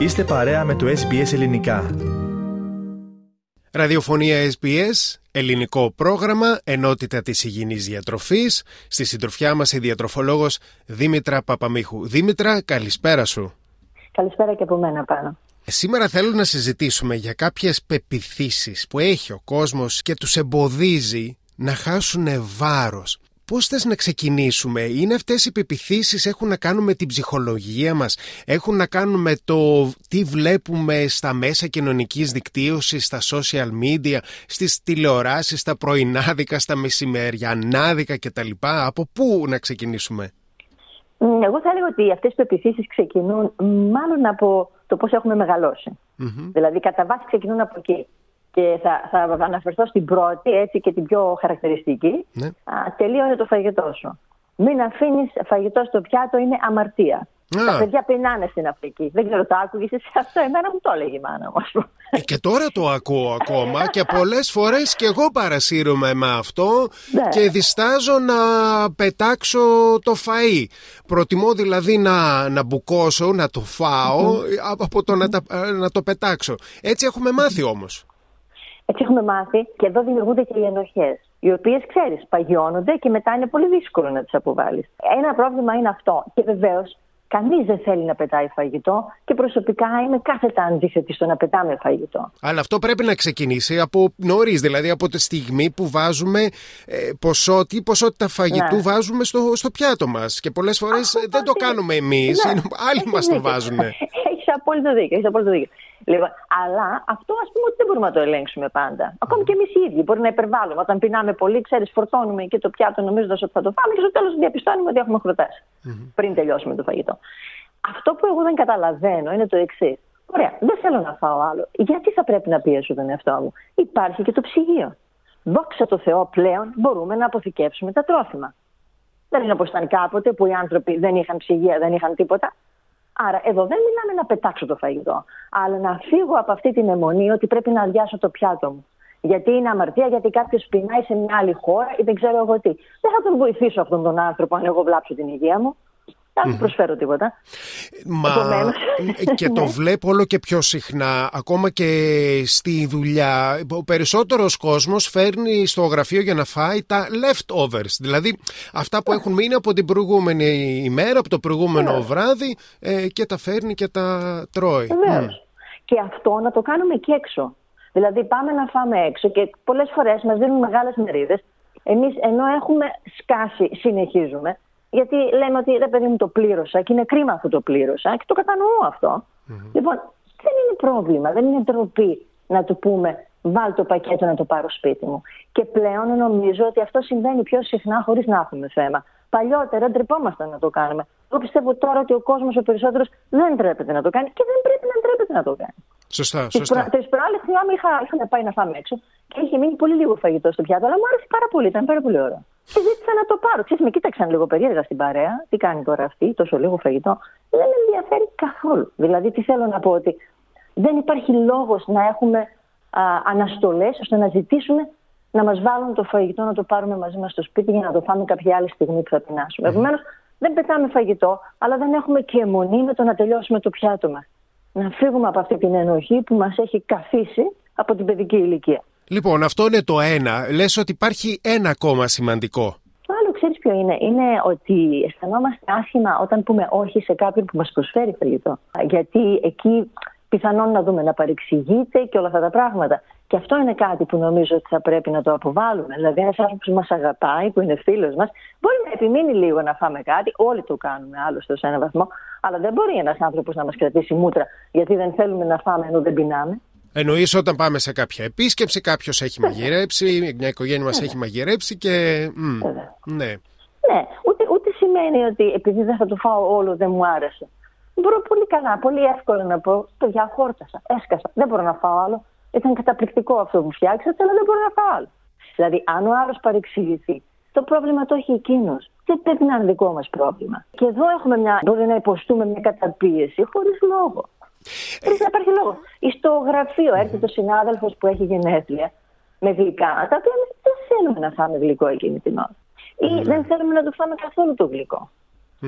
Είστε παρέα με το SBS Ελληνικά. Ραδιοφωνία SBS, ελληνικό πρόγραμμα, ενότητα της υγιεινής διατροφής. Στη συντροφιά μας η διατροφολόγος Δήμητρα Παπαμίχου. Δήμητρα, καλησπέρα σου. Καλησπέρα και από μένα πάνω. Σήμερα θέλω να συζητήσουμε για κάποιες πεπιθήσεις που έχει ο κόσμος και τους εμποδίζει να χάσουν βάρος. Πώς θες να ξεκινήσουμε, είναι αυτές οι πεπιθήσεις έχουν να κάνουν με την ψυχολογία μας, έχουν να κάνουν με το τι βλέπουμε στα μέσα κοινωνικής δικτύωσης, στα social media, στις τηλεοράσεις, στα πρωινάδικα, στα μεσημεριανάδικα κτλ; Από πού να ξεκινήσουμε; Εγώ θα έλεγα ότι αυτές οι πεπιθήσεις ξεκινούν μάλλον από το πώς έχουμε Δηλαδή κατά βάση ξεκινούν από εκεί και θα, θα αναφερθώ στην πρώτη έτσι και την πιο χαρακτηριστική. Ναι. Α, τελείωνε το φαγητό σου. Μην αφήνεις φαγητό στο πιάτο, είναι αμαρτία. Α. Τα παιδιά πεινάνε στην Αφρική. Δεν ξέρω, το άκουγες εσύ αυτό; Εμένα μου το έλεγε η μάνα μου. Ε, και τώρα το ακούω ακόμα και πολλές φορές και εγώ παρασύρωμαι με αυτό ναι. και διστάζω να πετάξω το φαΐ. Προτιμώ δηλαδή να, να μπουκώσω, να το φάω από το να, να το πετάξω. Έτσι έχουμε μάθει όμως. Έτσι έχουμε μάθει και εδώ δημιουργούνται και οι ενοχές, οι οποίες ξέρεις, παγιώνονται και μετά είναι πολύ δύσκολο να τις αποβάλεις. Ένα πρόβλημα είναι αυτό. Και βεβαίως Κανείς δεν θέλει να πετάει φαγητό και προσωπικά είμαι κάθετα αντίθετη στο να πετάμε φαγητό. Αλλά αυτό πρέπει να ξεκινήσει από νωρίς, δηλαδή από τη στιγμή που βάζουμε ε, ποσότη, ποσότητα φαγητού ναι. βάζουμε στο, στο πιάτο μας. Και πολλές φορές δεν το κάνουμε εμείς, ναι. άλλοι μας το βάζουν. Έχεις απόλυτο δίκιο. Έχεις απόλυτο δίκιο. Λοιπόν, αλλά αυτό ας πούμε ότι δεν μπορούμε να το ελέγξουμε πάντα. Ακόμη και εμείς οι ίδιοι μπορεί να υπερβάλλουμε. Όταν πεινάμε πολύ, ξέρεις, φορτώνουμε και το πιάτο νομίζοντας ότι θα το φάμε και στο τέλος διαπιστώνουμε ότι έχουμε πριν τελειώσουμε το φαγητό. Αυτό που εγώ δεν καταλαβαίνω είναι το εξής. Ωραία, δεν θέλω να φάω άλλο. Γιατί θα πρέπει να πιέσω τον εαυτό μου; Υπάρχει και το ψυγείο. Δόξα τω Θεώ πλέον μπορούμε να αποθηκεύσουμε τα τρόφιμα. Δεν είναι όπως ήταν κάποτε που οι άνθρωποι δεν είχαν ψυγεία, δεν είχαν τίποτα. Άρα εδώ δεν μιλάμε να πετάξω το φαγητό, αλλά να φύγω από αυτή την αιμονή ότι πρέπει να αδειάσω το πιάτο μου. Γιατί είναι αμαρτία, γιατί κάποιος πεινάει σε μια άλλη χώρα ή δεν ξέρω εγώ τι. Δεν θα τον βοηθήσω αυτόν τον άνθρωπο αν εγώ βλάψω την υγεία μου. Δεν προσφέρω τίποτα. Μα και το ναι. βλέπω όλο και πιο συχνά, ακόμα και στη δουλειά. Ο περισσότερος κόσμος φέρνει στο γραφείο για να φάει τα leftovers. Δηλαδή αυτά που έχουν μείνει από την προηγούμενη ημέρα, από το προηγούμενο βράδυ ε, και τα φέρνει και τα τρώει. Και αυτό να το κάνουμε και έξω. Δηλαδή πάμε να φάμε έξω και πολλές φορές μας δίνουν μεγάλες μερίδες. Εμείς ενώ έχουμε σκάσει συνεχίζουμε γιατί λέμε ότι ρε παιδί μου το πλήρωσα και είναι κρίμα που το πλήρωσα και το κατανοώ Λοιπόν, δεν είναι πρόβλημα, δεν είναι ντροπή να του πούμε βάλ το πακέτο να το πάρω σπίτι μου. Και πλέον νομίζω ότι αυτό συμβαίνει πιο συχνά χωρίς να έχουμε θέμα. Παλιότερα ντρεπόμασταν να το κάνουμε. Εγώ πιστεύω τώρα ότι ο κόσμος ο περισσότερος δεν τρέπεται να το κάνει και δεν πρέπει να ντρέπεται να το κάνει. Σωστά, σωστά. Τις προάλλες θυμάμαι είχα, είχα πάει να φάμε έξω και είχε μείνει πολύ λίγο φαγητό στο πιάτο, αλλά μου άρεσε πάρα πολύ, ήταν πάρα πολύ ωραίο. Και ζήτησα να το πάρω. Ξέρεις, με κοίταξαν λίγο περίεργα στην παρέα. Τι κάνει τώρα αυτή, τόσο λίγο φαγητό. Δεν με ενδιαφέρει καθόλου. Δηλαδή, τι θέλω να πω, ότι δεν υπάρχει λόγος να έχουμε αναστολές ώστε να ζητήσουμε να μας βάλουν το φαγητό να το πάρουμε μαζί μας στο σπίτι για να το φάμε κάποια άλλη στιγμή που θα πεινάσουμε. Mm. Επομένως, δεν πετάμε φαγητό, αλλά δεν έχουμε και αιμονή με το να τελειώσουμε το πιάτο μας. Να φύγουμε από αυτή την ενοχή που μας έχει καθίσει από την παιδική ηλικία. Λοιπόν, αυτό είναι το ένα. Λες ότι υπάρχει ένα ακόμα σημαντικό. Το άλλο ξέρεις ποιο είναι; Είναι ότι αισθανόμαστε άσχημα όταν πούμε όχι σε κάποιον που μας προσφέρει φαγητό. Γιατί εκεί πιθανόν να δούμε να παρεξηγείται και όλα αυτά τα πράγματα. Και αυτό είναι κάτι που νομίζω ότι θα πρέπει να το αποβάλουμε. Δηλαδή, ένας άνθρωπος που μας αγαπάει, που είναι φίλος μας, μπορεί να επιμείνει λίγο να φάμε κάτι. Όλοι το κάνουμε άλλωστε σε έναν βαθμό. Αλλά δεν μπορεί ένας άνθρωπος να μας κρατήσει μούτρα γιατί δεν θέλουμε να φάμε ενώ δεν πεινάμε. Εννοείς όταν πάμε σε κάποια επίσκεψη, κάποιος έχει μαγειρέψει, μια οικογένεια μας έχει μαγειρέψει και. ναι. Ναι, ούτε, ούτε σημαίνει ότι επειδή δεν θα το φάω όλο δεν μου άρεσε. Μπορώ πολύ καλά, πολύ εύκολα να πω: Το διαχόρτασα, έσκασα. Δεν μπορώ να φάω άλλο. Ήταν καταπληκτικό αυτό που φτιάξατε, αλλά δεν μπορώ να φάω άλλο. Δηλαδή, αν ο άλλος παρεξηγηθεί, το πρόβλημα το έχει εκείνος. Δεν πρέπει να είναι δικό μας πρόβλημα. Και εδώ έχουμε μια. Μπορεί να υποστούμε μια καταπίεση χωρίς λόγο. Πρέπει να υπάρχει λόγος. Στο γραφείο έρχεται ο συνάδελφος που έχει γενέθλια με γλυκά, τα οποία δεν θέλουμε να φάμε γλυκό εκείνη την ώρα. Ή δεν θέλουμε να το φάμε καθόλου το γλυκό.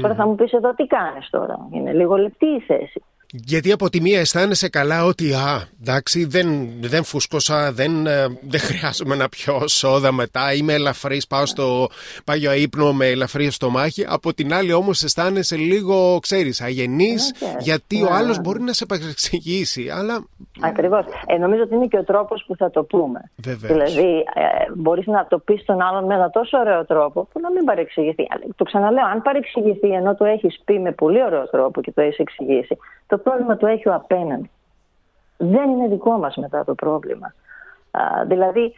Τώρα θα μου πεις εδώ τι κάνεις τώρα. Είναι λίγο λεπτή η θέση. Γιατί από τη μία αισθάνεσαι καλά ότι α, εντάξει, δεν, δεν φούσκωσα, δεν, ε, δεν χρειάζομαι να πιω σόδα μετά, είμαι ελαφρύς, πάω στο πάγιο ύπνο με ελαφρύ στομάχι. Από την άλλη όμως αισθάνεσαι λίγο, ξέρεις, αγενής, γιατί ο ναι, άλλος ναι. μπορεί να σε επεξηγήσει. Αλλά... Ακριβώς. Ε, νομίζω ότι είναι και ο τρόπος που θα το πούμε. Βεβαίως. Δηλαδή, ε, μπορείς να το πεις στον άλλον με ένα τόσο ωραίο τρόπο που να μην παρεξηγηθεί. Το ξαναλέω, αν παρεξηγηθεί ενώ το έχεις πει με πολύ ωραίο τρόπο και το έχεις εξηγήσει, το πρόβλημα το έχει ο απέναντι. Δεν είναι δικό μας μετά το πρόβλημα. Α, δηλαδή,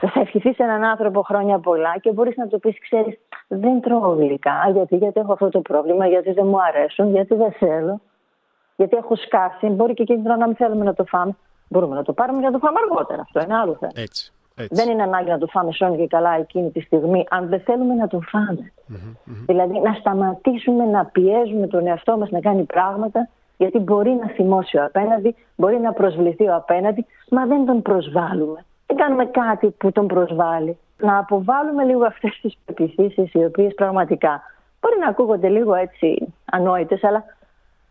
θα ευχηθείς σε έναν άνθρωπο χρόνια πολλά και μπορείς να του πεις: Ξέρεις, δεν τρώω γλυκά. Γιατί, γιατί έχω αυτό το πρόβλημα, γιατί δεν μου αρέσουν, γιατί δεν θέλω, γιατί έχω σκάσει. Μπορεί και εκείνη να μην θέλουμε να το φάμε. Μπορούμε να το πάρουμε για να το φάμε αργότερα. Αυτό είναι άλλο θέμα. Έτσι. Δεν είναι ανάγκη να το φάμε σώνει και καλά εκείνη τη στιγμή, αν δεν θέλουμε να το φάμε. Δηλαδή, να σταματήσουμε να πιέζουμε τον εαυτό μας να κάνει πράγματα γιατί μπορεί να θυμώσει ο απέναντι, μπορεί να προσβληθεί ο απέναντι, μα δεν τον προσβάλλουμε. Δεν κάνουμε κάτι που τον προσβάλλει. Να αποβάλουμε λίγο αυτές τις πεπιθήσεις, οι οποίες πραγματικά μπορεί να ακούγονται λίγο έτσι ανόητες, αλλά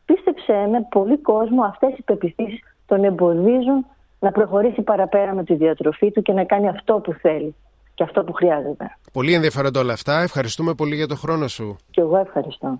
πίστεψέ με, πολύ κόσμο αυτές οι πεπιθήσεις τον εμποδίζουν να προχωρήσει παραπέρα με τη διατροφή του και να κάνει αυτό που θέλει και αυτό που χρειάζεται. Πολύ ενδιαφέροντα όλα αυτά. Ευχαριστούμε πολύ για τον χρόνο σου. Και εγώ ευχαριστώ.